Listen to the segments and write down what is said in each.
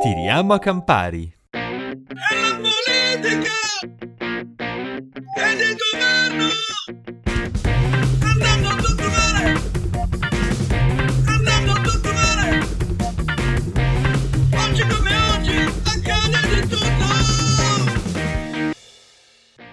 Tiriamo a Campari. È la politica! Ed il governo!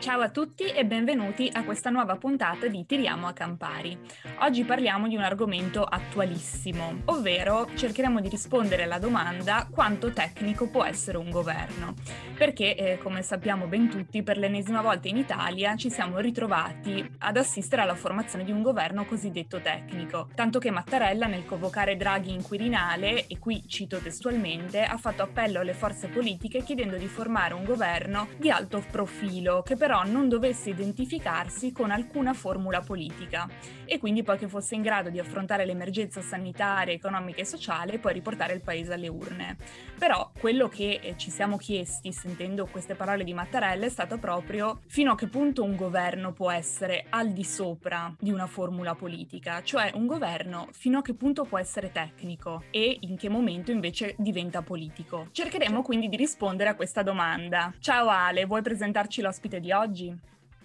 Ciao a tutti e benvenuti a questa nuova puntata di Tiriamo a Campari. Oggi parliamo di un argomento attualissimo, ovvero cercheremo di rispondere alla domanda quanto tecnico può essere un governo. Perché, eh, come sappiamo ben tutti, per l'ennesima volta in Italia ci siamo ritrovati ad assistere alla formazione di un governo cosiddetto tecnico, tanto che Mattarella nel convocare Draghi in Quirinale, e qui cito testualmente, ha fatto appello alle forze politiche chiedendo di formare un governo di alto profilo, che però non dovesse identificarsi con alcuna formula politica e quindi poi che fosse in grado di affrontare l'emergenza sanitaria, economica e sociale e poi riportare il paese alle urne. Però quello che eh, ci siamo chiesti sentendo queste parole di Mattarella è stato proprio fino a che punto un governo può essere al di sopra di una formula politica, cioè un governo fino a che punto può essere tecnico e in che momento invece diventa politico. Cercheremo quindi di rispondere a questa domanda. Ciao Ale, vuoi presentarci l'ospite di oggi?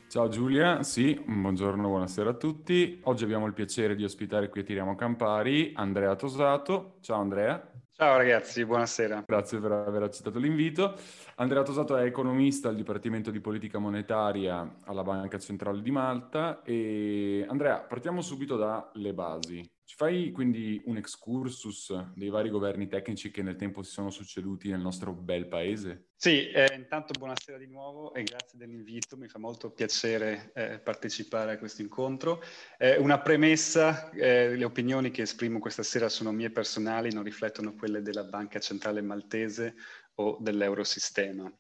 Ciao Giulia, sì, buongiorno, buonasera a tutti. Oggi abbiamo il piacere di ospitare qui a Tiriamo Campari Andrea Tosato. Ciao Andrea. Ciao ragazzi, buonasera. Grazie per aver accettato l'invito. Andrea Tosato è economista al Dipartimento di Politica Monetaria alla Banca Centrale di Malta e Andrea, partiamo subito dalle basi. Ci fai quindi un excursus dei vari governi tecnici che nel tempo si sono succeduti nel nostro bel paese? Sì, eh, intanto buonasera di nuovo e grazie dell'invito, mi fa molto piacere eh, partecipare a questo incontro. Eh, una premessa, eh, le opinioni che esprimo questa sera sono mie personali, non riflettono quelle della Banca Centrale Maltese o dell'Eurosistema.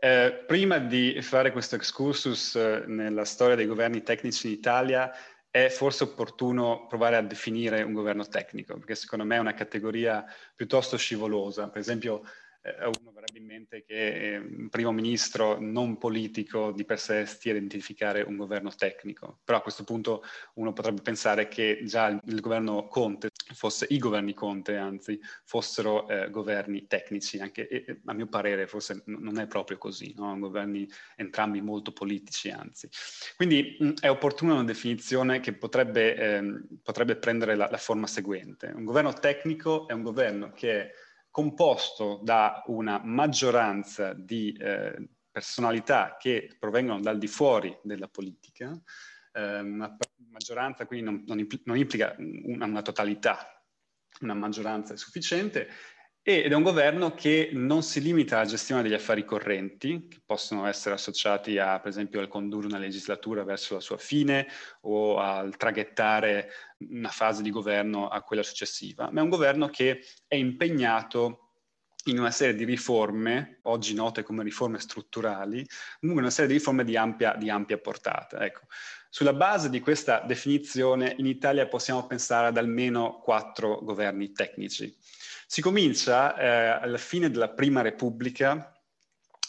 Eh, prima di fare questo excursus eh, nella storia dei governi tecnici in Italia, è forse opportuno provare a definire un governo tecnico, perché secondo me è una categoria piuttosto scivolosa. Per esempio, uno verrebbe in mente che eh, un primo ministro non politico di per sé stia a identificare un governo tecnico, però a questo punto uno potrebbe pensare che già il, governo Conte fosse, i governi Conte anzi, fossero eh, governi tecnici, anche e, a mio parere forse n- non è proprio così, no? governi entrambi molto politici anzi. Quindi mh, è opportuna una definizione che potrebbe, ehm, potrebbe prendere la, la forma seguente. Un governo tecnico è un governo che è composto da una maggioranza di eh, personalità che provengono dal di fuori della politica, eh, una maggioranza quindi non, non, impl- non implica una, una, totalità, una maggioranza è sufficiente, ed è un governo che non si limita alla gestione degli affari correnti, che possono essere associati a, per esempio, al condurre una legislatura verso la sua fine o al traghettare una fase di governo a quella successiva, ma è un governo che è impegnato in una serie di riforme, oggi note come riforme strutturali, comunque una serie di riforme di ampia, di ampia portata. Ecco. Sulla base di questa definizione in Italia possiamo pensare ad almeno quattro governi tecnici. Si comincia eh, alla fine della Prima Repubblica,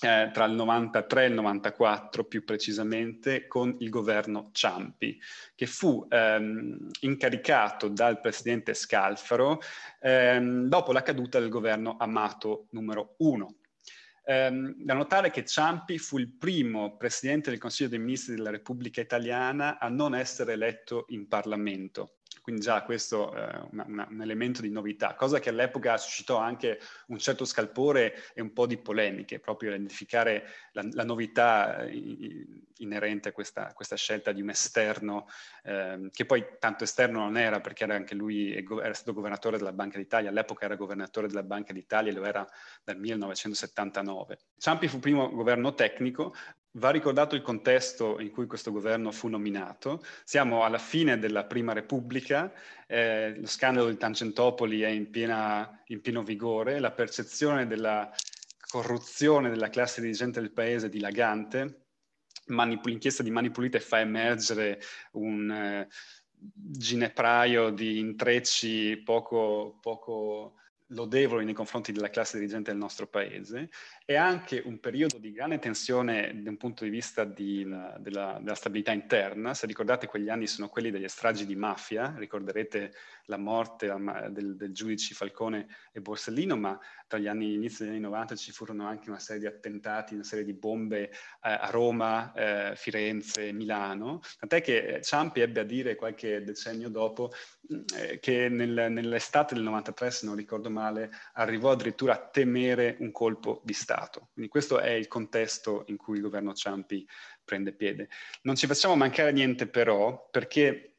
eh, tra il 93 e il 94 più precisamente, con il governo Ciampi, che fu ehm, incaricato dal presidente Scalfaro ehm, dopo la caduta del governo Amato numero 1. Ehm, da notare che Ciampi fu il primo presidente del Consiglio dei Ministri della Repubblica Italiana a non essere eletto in Parlamento. Quindi già questo è eh, una, un elemento di novità, cosa che all'epoca suscitò anche un certo scalpore e un po' di polemiche, proprio identificare la, la novità eh, inerente a questa, questa, scelta di un esterno, eh, che poi tanto esterno non era perché era anche lui, era stato governatore della Banca d'Italia, all'epoca era governatore della Banca d'Italia e lo era dal 1979. Ciampi fu primo governo tecnico, Va ricordato il contesto in cui questo governo fu nominato. Siamo alla fine della Prima Repubblica, eh, lo scandalo di Tangentopoli è in, piena, in pieno vigore, la percezione della corruzione della classe dirigente del paese è dilagante, Manip- l'inchiesta di Mani Pulite fa emergere un eh, ginepraio di intrecci poco, poco lodevoli nei confronti della classe dirigente del nostro paese, è anche un periodo di grande tensione da un punto di vista di, della, della, stabilità interna. Se ricordate quegli anni sono quelli degli stragi di mafia, ricorderete la morte del, del giudice Falcone e Borsellino, ma tra gli anni inizi degli anni 90 ci furono anche una serie di attentati, una serie di bombe eh, a Roma, eh, Firenze, Milano, tant'è che Ciampi ebbe a dire qualche decennio dopo eh, che nel, nell'estate del 93, se non ricordo male, arrivò addirittura a temere un colpo di Stato. Quindi questo è il contesto in cui il governo Ciampi prende piede. Non ci facciamo mancare niente però, perché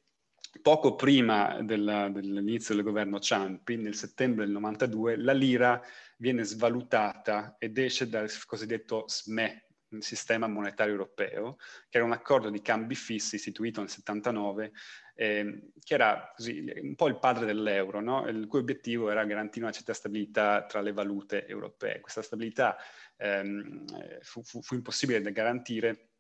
poco prima della, dell'inizio del governo Ciampi, nel settembre del 92, la lira viene svalutata ed esce dal cosiddetto SME, il sistema monetario europeo, che era un accordo di cambi fissi istituito nel 79 eh, che era così, un po' il padre dell'euro, no? il cui obiettivo era garantire una certa stabilità tra le valute europee. Questa stabilità ehm, fu, fu, fu impossibile da garantire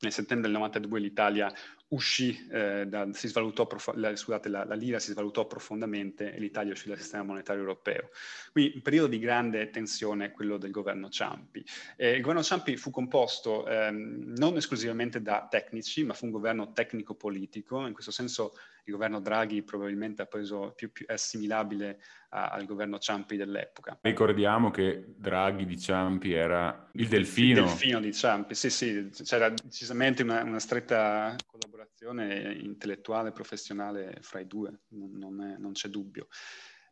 nel settembre del 92 l'Italia uscì, eh, da, si svalutò, la, scusate, la, la, lira si svalutò profondamente e l'Italia uscì dal sistema monetario europeo. Quindi un periodo di grande tensione quello del governo Ciampi. Eh, il governo Ciampi fu composto ehm, non esclusivamente da tecnici, ma fu un governo tecnico-politico, in questo senso il governo Draghi probabilmente ha preso più, più assimilabile a, al governo Ciampi dell'epoca. Ricordiamo che Draghi di Ciampi era il delfino. Il delfino di Ciampi, sì sì, c'era decisamente una, una stretta collaborazione collaborazione intellettuale e professionale fra i due, non, è, non c'è dubbio.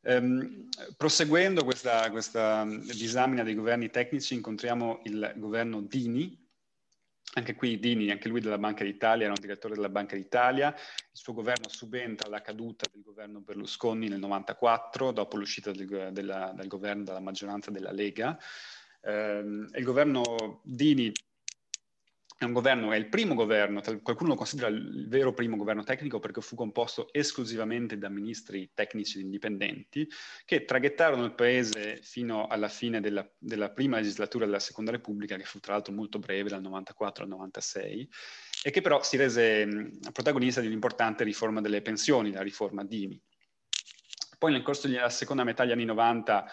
Um, proseguendo questa, questa disamina dei governi tecnici, incontriamo il governo Dini, anche qui Dini, anche lui della Banca d'Italia, era un direttore della Banca d'Italia, il suo governo subentra alla caduta del governo Berlusconi nel 94, dopo l'uscita del, della, del governo dalla maggioranza della Lega. Um, il governo Dini è un governo, è il primo governo, qualcuno lo considera il vero primo governo tecnico perché fu composto esclusivamente da ministri tecnici indipendenti che traghettarono il paese fino alla fine della, della prima legislatura della Seconda Repubblica, che fu tra l'altro molto breve, dal 94 al 96, e che però si rese protagonista di un'importante riforma delle pensioni, la riforma Dini. Poi nel corso della seconda metà degli anni 90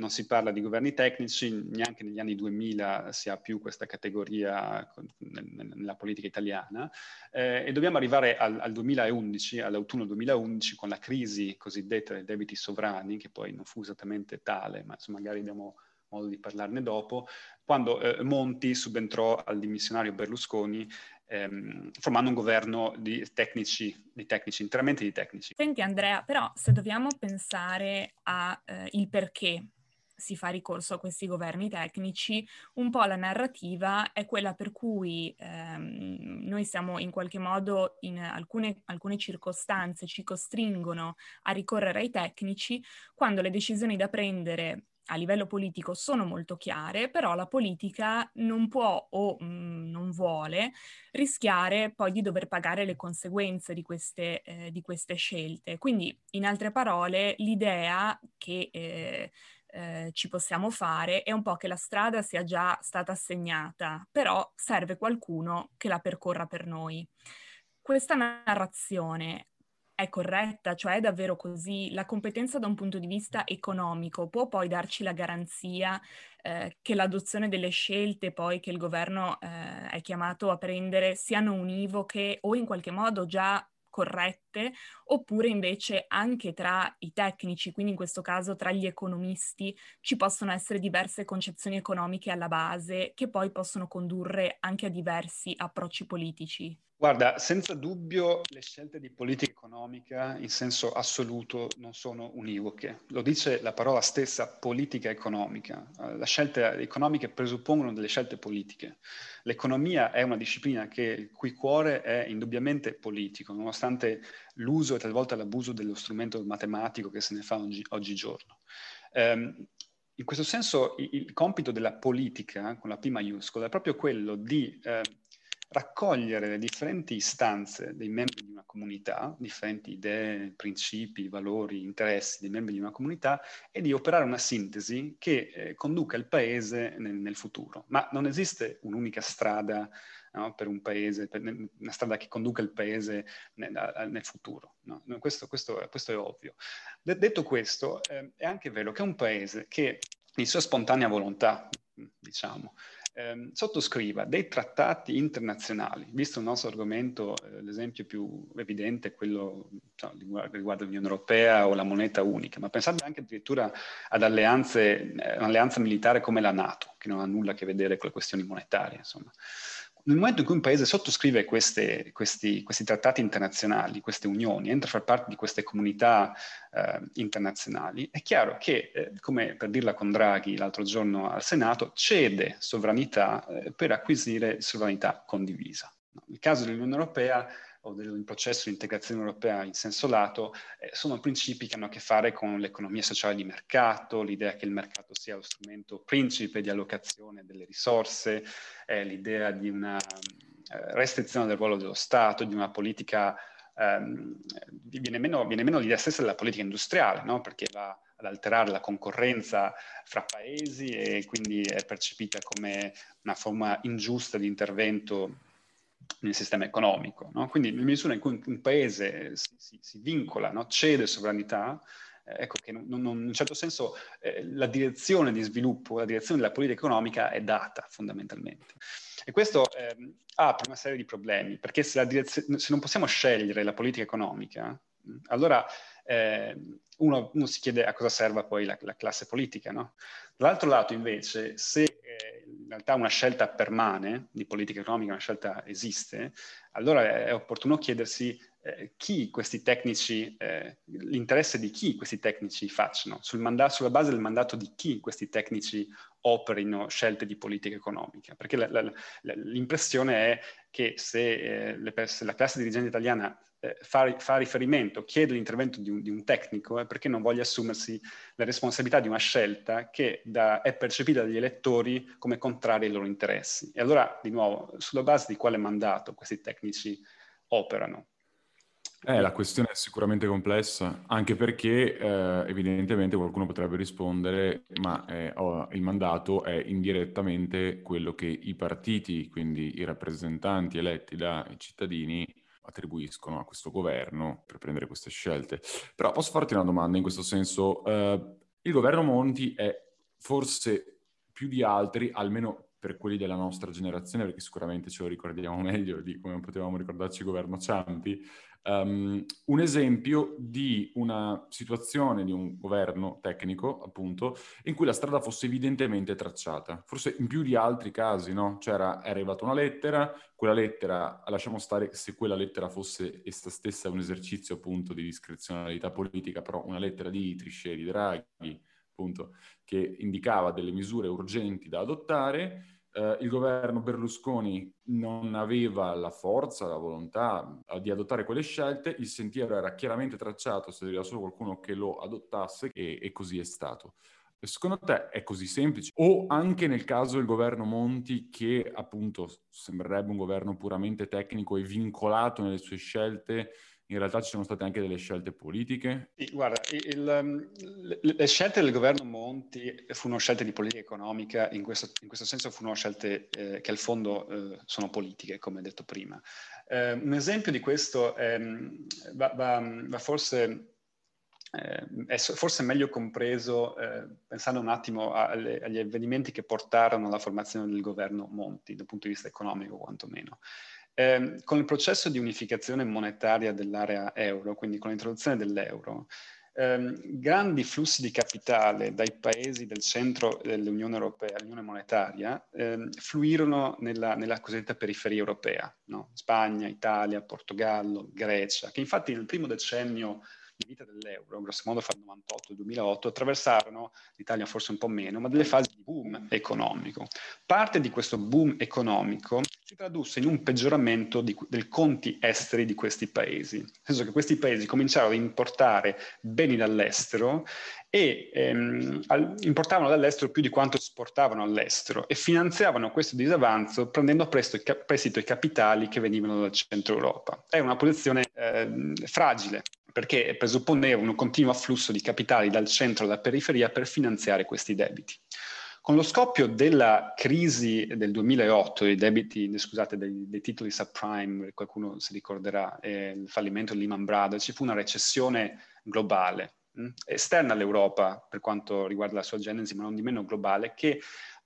non si parla di governi tecnici, neanche negli anni 2000 si ha più questa categoria nella politica italiana eh, e dobbiamo arrivare al, al 2011, all'autunno 2011, con la crisi cosiddetta dei debiti sovrani, che poi non fu esattamente tale, ma magari abbiamo modo di parlarne dopo, quando eh, Monti subentrò al dimissionario Berlusconi ehm, formando un governo di tecnici, di tecnici, interamente di tecnici. Senti Andrea, però se dobbiamo pensare al eh, perché si fa ricorso a questi governi tecnici, un po' la narrativa è quella per cui ehm, noi siamo in qualche modo in alcune, alcune circostanze ci costringono a ricorrere ai tecnici quando le decisioni da prendere a livello politico sono molto chiare, però la politica non può o mh, mm, non vuole rischiare poi di dover pagare le conseguenze di queste, eh, di queste scelte. Quindi, in altre parole, l'idea che eh, eh, ci possiamo fare è un po' che la strada sia già stata assegnata, però serve qualcuno che la percorra per noi. Questa narrazione è corretta, cioè è davvero così? La competenza da un punto di vista economico può poi darci la garanzia eh, che l'adozione delle scelte poi che il governo eh, è chiamato a prendere siano univoche o in qualche modo già corrette, oppure invece anche tra i tecnici, quindi in questo caso tra gli economisti, ci possono essere diverse concezioni economiche alla base che poi possono condurre anche a diversi approcci politici. Guarda, senza dubbio le scelte di politica economica in senso assoluto non sono univoche. Lo dice la parola stessa politica economica. Eh, le scelte economiche presuppongono delle scelte politiche. L'economia è una disciplina che, il cui cuore è indubbiamente politico, nonostante l'uso e talvolta l'abuso dello strumento matematico che se ne fa oggi, oggigiorno. Um, in questo senso il, il, compito della politica, con la P maiuscola, è proprio quello di... Eh, raccogliere le differenti istanze dei membri di una comunità, differenti idee, principi, valori, interessi dei membri di una comunità e di operare una sintesi che eh, conduca il paese nel, nel, futuro. Ma non esiste un'unica strada no? per un paese, per una strada che conduca il paese nel, nel futuro. No? Questo, questo, questo, è ovvio. detto questo, eh, è anche vero che un paese che di sua spontanea volontà, diciamo, ehm, sottoscriva dei trattati internazionali, visto il nostro argomento, eh, l'esempio più evidente è quello cioè, riguarda l'Unione Europea o la moneta unica, ma pensate anche addirittura ad alleanze, eh, un'alleanza militare come la Nato, che non ha nulla a che vedere con le questioni monetarie, insomma nel momento in cui un paese sottoscrive queste, questi, questi, trattati internazionali, queste unioni, entra a far parte di queste comunità eh, internazionali, è chiaro che, eh, come per dirla con Draghi l'altro giorno al Senato, cede sovranità eh, per acquisire sovranità condivisa. No? Nel caso dell'Unione Europea o del processo di integrazione europea in senso lato, eh, sono principi che hanno a che fare con l'economia sociale di mercato, l'idea che il mercato sia lo strumento principe di allocazione delle risorse, eh, l'idea di una eh, restrizione del ruolo dello Stato, di una politica, ehm, viene, meno, viene, meno, l'idea stessa della politica industriale, no? perché va ad alterare la concorrenza fra paesi e quindi è percepita come una forma ingiusta di intervento nel sistema economico. No? Quindi nella misura in cui un paese si, si, si vincola, no? cede sovranità, eh, ecco che non, non, in un certo senso eh, la direzione di sviluppo, la direzione della politica economica è data fondamentalmente. E questo eh, apre una serie di problemi, perché se, se, non possiamo scegliere la politica economica, allora eh, uno, uno, si chiede a cosa serva poi la, la classe politica. No? Dall'altro lato, invece, se eh, in realtà una scelta permane di politica economica, una scelta esiste, allora è opportuno chiedersi eh, chi questi tecnici, eh, l'interesse di chi questi tecnici facciano, sul mandato, sulla base del mandato di chi questi tecnici operino scelte di politica economica. Perché la, la, la, l'impressione è che se, eh, se la classe dirigente italiana eh, fa, fa, riferimento, chiede l'intervento di un, di un tecnico è perché non voglia assumersi la responsabilità di una scelta che da, è percepita dagli elettori come contraria ai loro interessi. E allora, di nuovo, sulla base di quale mandato questi tecnici operano? Eh, la questione è sicuramente complessa, anche perché eh, evidentemente qualcuno potrebbe rispondere, ma eh, oh, il mandato è indirettamente quello che i partiti, quindi i rappresentanti eletti dai cittadini, attribuiscono a questo governo per prendere queste scelte. Però posso farti una domanda in questo senso? Uh, il governo Monti è forse più di altri, almeno per quelli della nostra generazione, perché sicuramente ce lo ricordiamo meglio di come potevamo ricordarci il governo Ciampi, um, un esempio di una situazione di un governo tecnico, appunto, in cui la strada fosse evidentemente tracciata. Forse in più di altri casi, no? C'era, è arrivata una lettera, quella lettera, lasciamo stare se quella lettera fosse essa stessa un esercizio appunto di discrezionalità politica, però una lettera di Triscieri, Draghi, appunto, che indicava delle misure urgenti da adottare. Uh, il governo Berlusconi non aveva la forza, la volontà uh, di adottare quelle scelte, il sentiero era chiaramente tracciato, serviva solo qualcuno che lo adottasse e, e così è stato. Secondo te è così semplice? O anche nel caso del governo Monti, che appunto sembrerebbe un governo puramente tecnico e vincolato nelle sue scelte, in realtà ci sono state anche delle scelte politiche? Guarda, il, um, le scelte del governo Monti furono scelte di politica economica, in questo, in questo senso furono scelte eh, che al fondo eh, sono politiche, come detto prima. Eh, un esempio di questo ehm, va, va, va forse eh, è forse meglio compreso eh, pensando un attimo alle, agli avvenimenti che portarono alla formazione del governo Monti dal punto di vista economico quantomeno. Eh, con il processo di unificazione monetaria dell'area euro, quindi con l'introduzione dell'euro, ehm, grandi flussi di capitale dai paesi del centro dell'Unione Europea, l'Unione Monetaria, ehm, fluirono nella, nella, cosiddetta periferia europea, no? Spagna, Italia, Portogallo, Grecia, che infatti nel primo decennio di vita dell'euro, grosso modo fra il 98 e il 2008, attraversarono, l'Italia forse un po' meno, ma delle fasi di boom economico. Parte di questo boom economico si tradusse in un peggioramento di, del conti esteri di questi paesi, nel senso che questi paesi cominciarono ad importare beni dall'estero e ehm, importavano dall'estero più di quanto esportavano all'estero e finanziavano questo disavanzo prendendo a prestito i capitali che venivano dal centro Europa. È una posizione eh, fragile perché presupponeva un continuo afflusso di capitali dal centro alla periferia per finanziare questi debiti. Con lo scoppio della crisi del 2008, dei debiti, scusate, dei, dei titoli subprime, qualcuno si ricorderà, eh, il fallimento di Lehman Brothers, ci fu una recessione globale, mh, esterna all'Europa per quanto riguarda la sua genesi, ma non di meno globale, che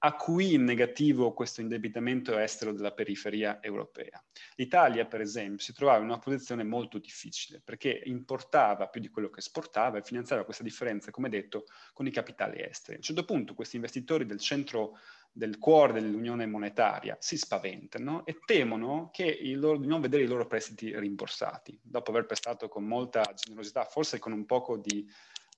acuì in negativo questo indebitamento estero della periferia europea. L'Italia, per esempio, si trovava in una posizione molto difficile perché importava più di quello che esportava e finanziava questa differenza, come detto, con i capitali esteri. A un certo punto questi investitori del centro del cuore dell'unione monetaria si spaventano e temono loro, di non vedere i loro prestiti rimborsati, dopo aver prestato con molta generosità, forse con un poco di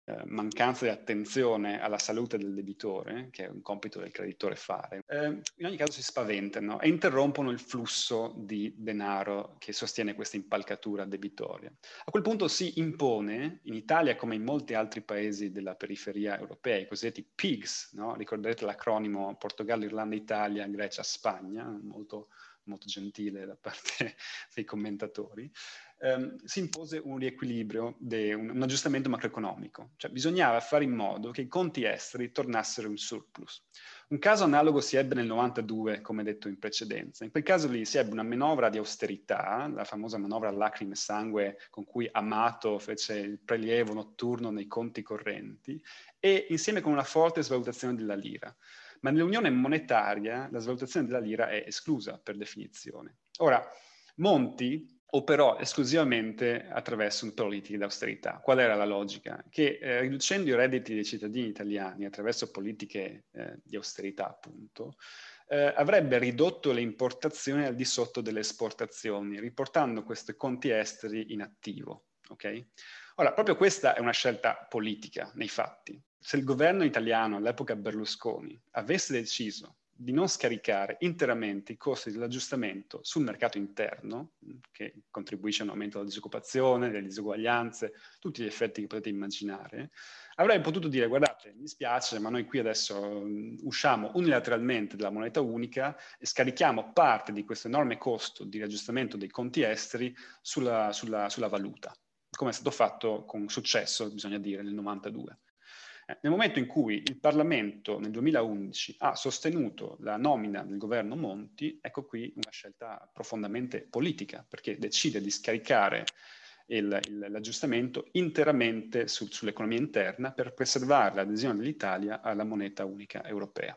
eh, mancanza di attenzione alla salute del debitore, che è un compito del creditore fare, eh, in ogni caso si spaventano e interrompono il flusso di denaro che sostiene questa impalcatura debitoria. A quel punto si impone, in Italia come in molti altri paesi della periferia europea, i cosiddetti PIGS, no? ricorderete l'acronimo Portogallo, Irlanda, Italia, Grecia, Spagna, molto molto gentile da parte dei commentatori, ehm, si impose un riequilibrio, de, un, un, aggiustamento macroeconomico, cioè bisognava fare in modo che i conti esteri tornassero in surplus. Un caso analogo si ebbe nel 92, come detto in precedenza. In quel caso lì si ebbe una manovra di austerità, la famosa manovra lacrime e sangue con cui Amato fece il prelievo notturno nei conti correnti, e insieme con una forte svalutazione della lira ma nell'unione monetaria la svalutazione della lira è esclusa per definizione. Ora, Monti operò esclusivamente attraverso politiche di austerità. Qual era la logica? Che eh, riducendo i redditi dei cittadini italiani attraverso politiche eh, di austerità, appunto, eh, avrebbe ridotto le importazioni al di sotto delle esportazioni, riportando questi conti esteri in attivo. Okay? Ora, proprio questa è una scelta politica nei fatti. Se il governo italiano all'epoca Berlusconi avesse deciso di non scaricare interamente i costi dell'aggiustamento sul mercato interno, che contribuisce a un aumento della disoccupazione, delle disuguaglianze, tutti gli effetti che potete immaginare, avrei potuto dire guardate, mi spiace, ma noi qui adesso usciamo unilateralmente dalla moneta unica e scarichiamo parte di questo enorme costo di riaggiustamento dei conti esteri sulla, sulla, sulla valuta, come è stato fatto con successo, bisogna dire, nel 92. Nel momento in cui il Parlamento nel 2011 ha sostenuto la nomina del governo Monti, ecco qui una scelta profondamente politica, perché decide di scaricare il, il, l'aggiustamento interamente su, sull'economia interna per preservare l'adesione dell'Italia alla moneta unica europea.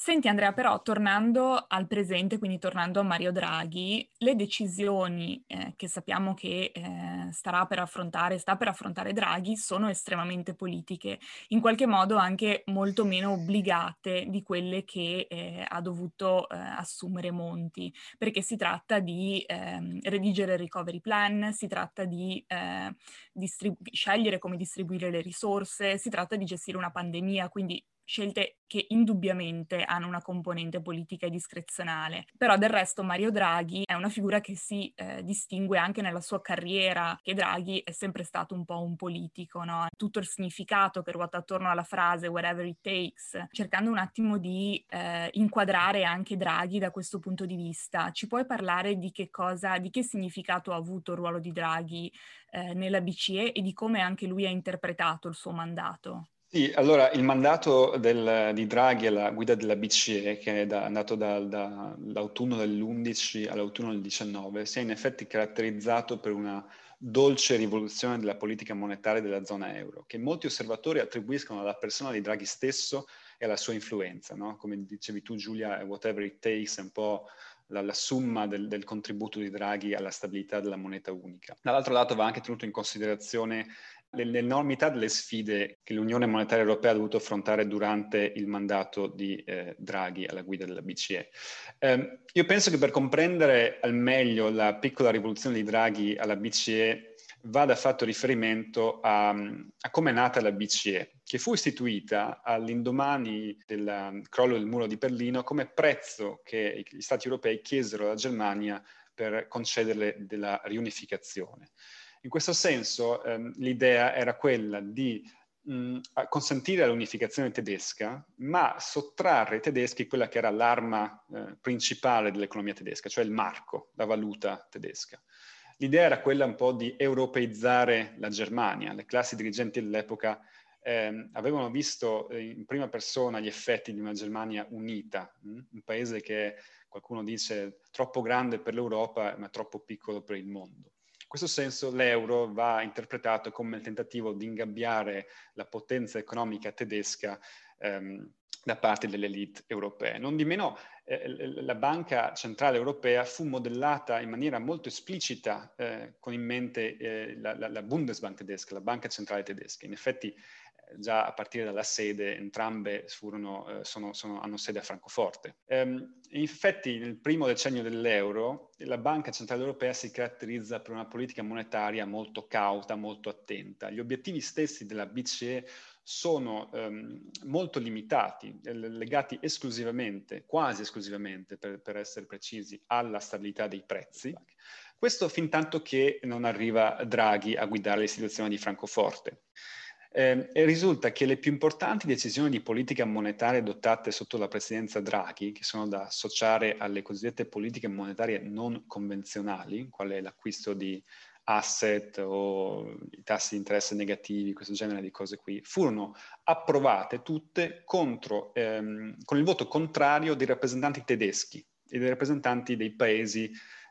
Senti Andrea, però tornando al presente, quindi tornando a Mario Draghi, le decisioni eh, che sappiamo che eh, starà per affrontare, sta per affrontare Draghi sono estremamente politiche, in qualche modo anche molto meno obbligate di quelle che eh, ha dovuto eh, assumere Monti, perché si tratta di ehm, redigere il recovery plan, si tratta di eh, distribu- scegliere come distribuire le risorse, si tratta di gestire una pandemia, quindi scelte che indubbiamente hanno una componente politica e discrezionale. Però del resto Mario Draghi è una figura che si eh, distingue anche nella sua carriera, che Draghi è sempre stato un po' un politico, no? Tutto il significato che ruota attorno alla frase whatever it takes, cercando un attimo di eh, inquadrare anche Draghi da questo punto di vista. Ci puoi parlare di che cosa, di che significato ha avuto il ruolo di Draghi eh, nella BCE e di come anche lui ha interpretato il suo mandato? Sì, allora il mandato del, di Draghi alla guida della BCE, che è da, andato da, da, dall'autunno dell'11 all'autunno del 19, si è in effetti caratterizzato per una dolce rivoluzione della politica monetaria della zona euro, che molti osservatori attribuiscono alla persona di Draghi stesso e alla sua influenza. No? Come dicevi tu Giulia, whatever it takes è un po' la, la somma del, del, contributo di Draghi alla stabilità della moneta unica. Dall'altro lato va anche tenuto in considerazione l'enormità delle sfide che l'Unione Monetaria Europea ha dovuto affrontare durante il mandato di eh, Draghi alla guida della BCE. Eh, io penso che per comprendere al meglio la piccola rivoluzione di Draghi alla BCE vada fatto riferimento a, a come è nata la BCE, che fu istituita all'indomani del crollo del muro di Berlino come prezzo che gli Stati europei chiesero alla Germania per concederle della riunificazione. In questo senso ehm, l'idea era quella di mh, consentire l'unificazione tedesca, ma sottrarre ai tedeschi quella che era l'arma eh, principale dell'economia tedesca, cioè il marco, la valuta tedesca. L'idea era quella un po' di europeizzare la Germania. Le classi dirigenti dell'epoca eh, avevano visto eh, in prima persona gli effetti di una Germania unita, mh? Mm? un paese che qualcuno dice troppo grande per l'Europa ma troppo piccolo per il mondo. In questo senso l'euro va interpretato come il tentativo di ingabbiare la potenza economica tedesca ehm, da parte delle elite europee. Non di meno eh, la Banca Centrale Europea fu modellata in maniera molto esplicita eh, con in mente eh, la, la, la, Bundesbank tedesca, la Banca Centrale tedesca. In effetti eh, già a partire dalla sede entrambe furono, eh, sono, sono, hanno sede a Francoforte. Ehm, in effetti nel primo decennio dell'euro la Banca Centrale Europea si caratterizza per una politica monetaria molto cauta, molto attenta. Gli obiettivi stessi della BCE sono ehm, molto limitati, eh, legati esclusivamente, quasi esclusivamente per, per, essere precisi, alla stabilità dei prezzi. Questo fin tanto che non arriva Draghi a guidare l'istituzione di Francoforte. Eh, e risulta che le più importanti decisioni di politica monetaria adottate sotto la presidenza Draghi, che sono da associare alle cosiddette politiche monetarie non convenzionali, quale l'acquisto di asset o i tassi di interesse negativi, questo genere di cose qui, furono approvate tutte contro, ehm, con il voto contrario dei rappresentanti tedeschi e dei rappresentanti dei paesi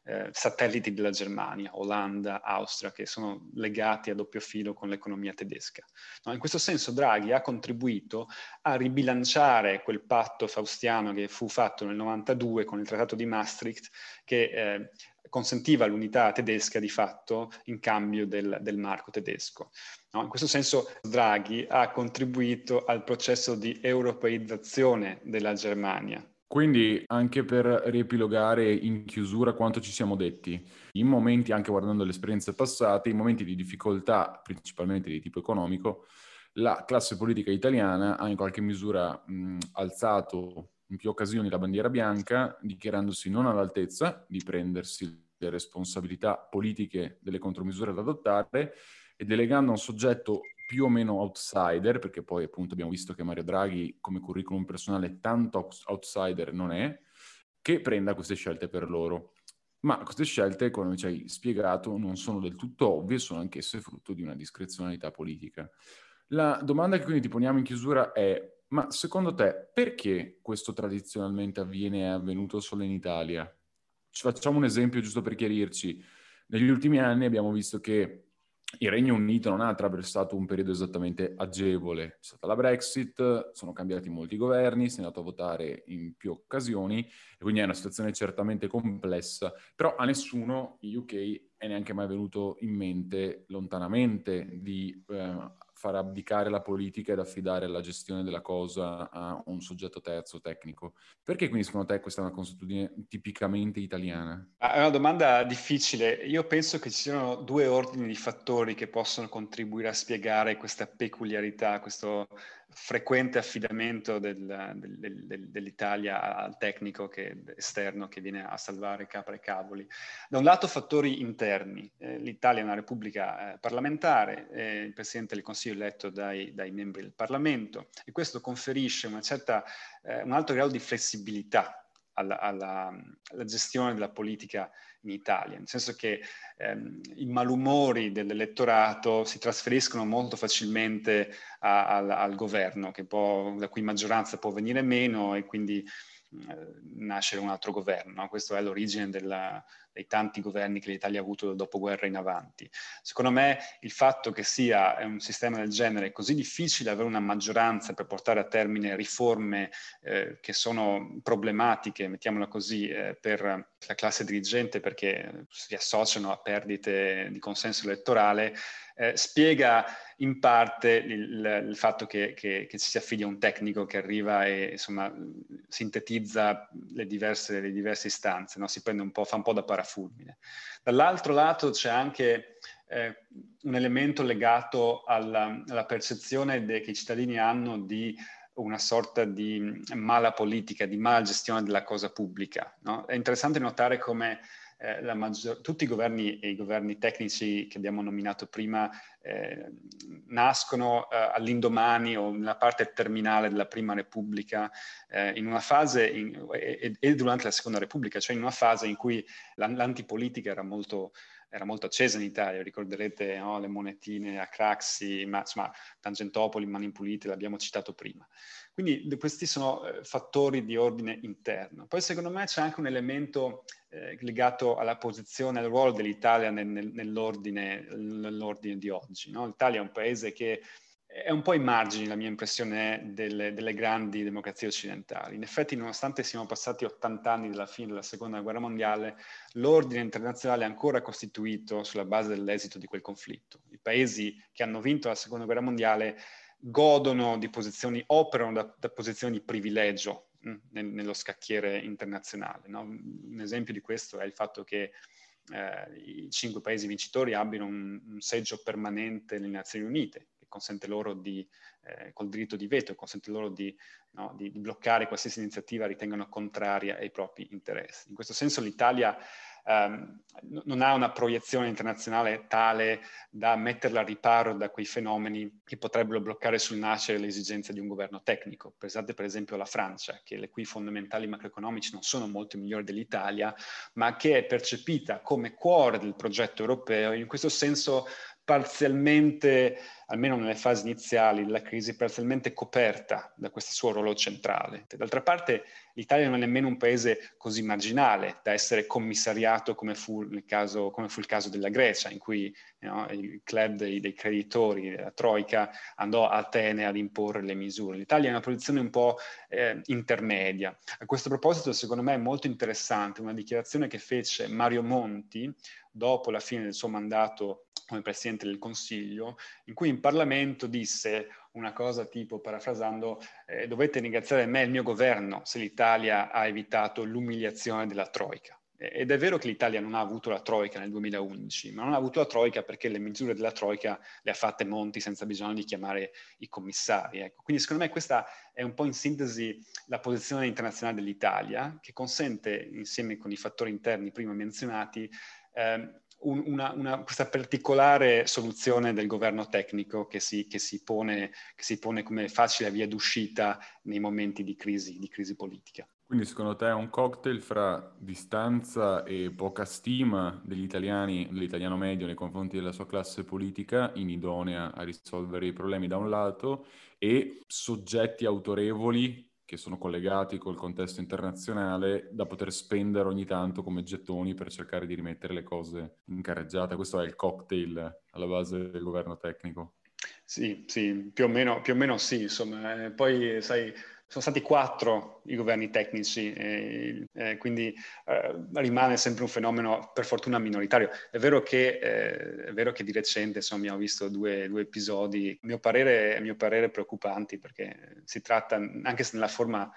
eh, satelliti della Germania, Olanda, Austria, che sono legati a doppio filo con l'economia tedesca. No, in questo senso Draghi ha contribuito a ribilanciare quel patto faustiano che fu fatto nel 92 con il Trattato di Maastricht, che eh, consentiva l'unità tedesca di fatto in cambio del, del marco tedesco. No? In questo senso Draghi ha contribuito al processo di europeizzazione della Germania. Quindi anche per riepilogare in chiusura quanto ci siamo detti, in momenti, anche guardando le esperienze passate, in momenti di difficoltà, principalmente di tipo economico, la classe politica italiana ha in qualche misura mh, alzato in più occasioni la bandiera bianca, dichiarandosi non all'altezza di prendersi le responsabilità politiche delle contromisure da adottare e delegando a un soggetto più o meno outsider, perché poi appunto abbiamo visto che Mario Draghi come curriculum personale tanto outsider non è, che prenda queste scelte per loro. Ma queste scelte, come ci hai spiegato, non sono del tutto ovvie, sono anch'esse frutto di una discrezionalità politica. La domanda che quindi ti poniamo in chiusura è ma secondo te perché questo tradizionalmente avviene e è avvenuto solo in Italia? Ci facciamo un esempio giusto per chiarirci. Negli ultimi anni abbiamo visto che il Regno Unito non ha attraversato un periodo esattamente agevole. C'è stata la Brexit, sono cambiati molti governi, si è andato a votare in più occasioni e quindi è una situazione certamente complessa, però a nessuno in UK è neanche mai venuto in mente lontanamente di eh, far abdicare la politica ed affidare la gestione della cosa a un soggetto terzo tecnico. Perché quindi secondo te questa è una consuetudine tipicamente italiana? Ah, è una domanda difficile. Io penso che ci siano due ordini di fattori che possono contribuire a spiegare questa peculiarità, questo frequente affidamento del, del, del, dell'Italia al tecnico che, esterno che viene a salvare capre e cavoli. Da un lato fattori interni, eh, l'Italia è una repubblica eh, parlamentare, eh, il Presidente del Consiglio è eletto dai, dai, membri del Parlamento e questo conferisce certa, eh, un alto grado di flessibilità alla, alla, alla, gestione della politica in Italia, nel senso che ehm, i malumori dell'elettorato si trasferiscono molto facilmente a, al, al, governo, può, la cui maggioranza può venire meno e quindi eh, nascere un altro governo. No? Questa è l'origine della, dei tanti governi che l'Italia ha avuto dal dopoguerra in avanti. Secondo me il fatto che sia un sistema del genere così difficile avere una maggioranza per portare a termine riforme eh, che sono problematiche, mettiamola così, eh, per la classe dirigente perché si associano a perdite di consenso elettorale, eh, spiega in parte il, il fatto che, che, che, ci si affidi a un tecnico che arriva e insomma sintetizza le diverse, le diverse istanze, no? si prende un po', fa un po' da parafulmine. Dall'altro lato c'è anche eh, un elemento legato alla, alla percezione de, che i cittadini hanno di una sorta di mala politica, di mala gestione della cosa pubblica. No? È interessante notare come eh, maggior, tutti i governi e i governi tecnici che abbiamo nominato prima eh, nascono eh, all'indomani o nella parte terminale della Prima Repubblica, eh, in una fase, in, e, e, durante la Seconda Repubblica, cioè in una fase in cui l'antipolitica era molto era molto accesa in Italia, ricorderete no? le monetine a Craxi, ma insomma Tangentopoli, Mani Pulite, l'abbiamo citato prima. Quindi questi sono eh, fattori di ordine interno. Poi secondo me c'è anche un elemento eh, legato alla posizione, al ruolo dell'Italia nel, nel, nell'ordine, nell'ordine, di oggi. No? L'Italia è un paese che è un po' ai margini, la mia impressione, delle, delle, grandi democrazie occidentali. In effetti, nonostante siamo passati 80 anni dalla fine della Seconda Guerra Mondiale, l'ordine internazionale è ancora costituito sulla base dell'esito di quel conflitto. I paesi che hanno vinto la Seconda Guerra Mondiale godono di posizioni, operano da, da posizioni di privilegio nello scacchiere internazionale. No? Un esempio di questo è il fatto che eh, i cinque paesi vincitori abbiano un, un seggio permanente nelle Nazioni Unite, consente loro di, eh, col diritto di veto, consente loro di, no, di, di, bloccare qualsiasi iniziativa ritengano contraria ai propri interessi. In questo senso l'Italia ehm, non ha una proiezione internazionale tale da metterla a riparo da quei fenomeni che potrebbero bloccare sul nascere le esigenze di un governo tecnico. Pensate per esempio alla Francia, che le cui fondamentali macroeconomici non sono molto migliori dell'Italia, ma che è percepita come cuore del progetto europeo in questo senso parzialmente, almeno nelle fasi iniziali della crisi, parzialmente coperta da questo suo ruolo centrale. D'altra parte l'Italia non è nemmeno un paese così marginale da essere commissariato come fu, caso, come fu il caso della Grecia, in cui no, il club dei, dei, creditori, la Troica, andò a Atene ad imporre le misure. L'Italia è una posizione un po' eh, intermedia. A questo proposito, secondo me, è molto interessante una dichiarazione che fece Mario Monti dopo la fine del suo mandato come Presidente del Consiglio, in cui in Parlamento disse una cosa tipo, parafrasando, eh, dovete ringraziare me e il mio governo se l'Italia ha evitato l'umiliazione della Troica. Ed è vero che l'Italia non ha avuto la Troica nel 2011, ma non ha avuto la Troica perché le misure della Troica le ha fatte Monti senza bisogno di chiamare i commissari. Ecco. Quindi secondo me questa è un po' in sintesi la posizione internazionale dell'Italia, che consente, insieme con i fattori interni prima menzionati, eh, un, una, una, questa particolare soluzione del governo tecnico che si, che, si pone, che si, pone, come facile via d'uscita nei momenti di crisi, di crisi politica. Quindi secondo te è un cocktail fra distanza e poca stima degli italiani, dell'italiano medio nei confronti della sua classe politica, inidonea a risolvere i problemi da un lato, e soggetti autorevoli che sono collegati col contesto internazionale da poter spendere ogni tanto come gettoni per cercare di rimettere le cose in carreggiata. Questo è il cocktail alla base del governo tecnico. Sì, sì, più o meno, più o meno sì, insomma. Eh, poi, sai, sono stati quattro i governi tecnici, e, eh, quindi eh, rimane sempre un fenomeno per fortuna minoritario. È vero che, eh, è vero che di recente insomma, abbiamo visto due, due episodi, a mio, parere, a mio parere preoccupanti, perché si tratta, anche se nella forma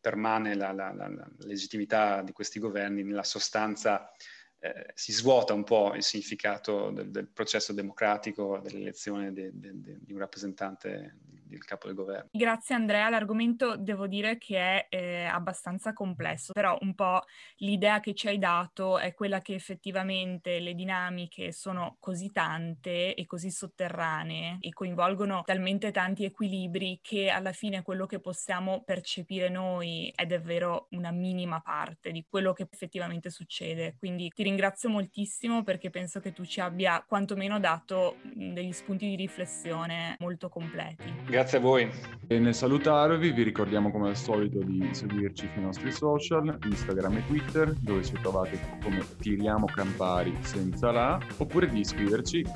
permane la, la, la, la legittimità di questi governi, nella sostanza eh, si svuota un po' il significato del, del processo democratico, dell'elezione de, de, de, di un rappresentante del capo del governo. Grazie Andrea, l'argomento devo dire che è eh, abbastanza complesso, però un po' l'idea che ci hai dato è quella che effettivamente le dinamiche sono così tante e così sotterranee e coinvolgono talmente tanti equilibri che alla fine quello che possiamo percepire noi è davvero una minima parte di quello che effettivamente succede. Quindi ti ringrazio moltissimo perché penso che tu ci abbia quantomeno dato degli spunti di riflessione molto completi. Grazie a voi. E nel salutarvi vi ricordiamo come al solito di seguirci sui nostri social, Instagram e Twitter, dove ci trovate come Tiriamo Campari senza la, oppure di iscriverci eh,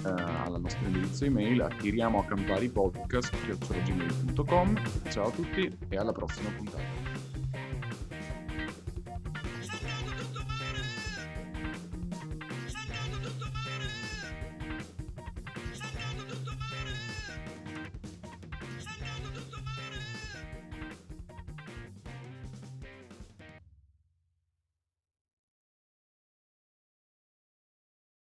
alla nostra indirizzo email a tiriamoacamparipodcast.com. Ciao a tutti e alla prossima puntata.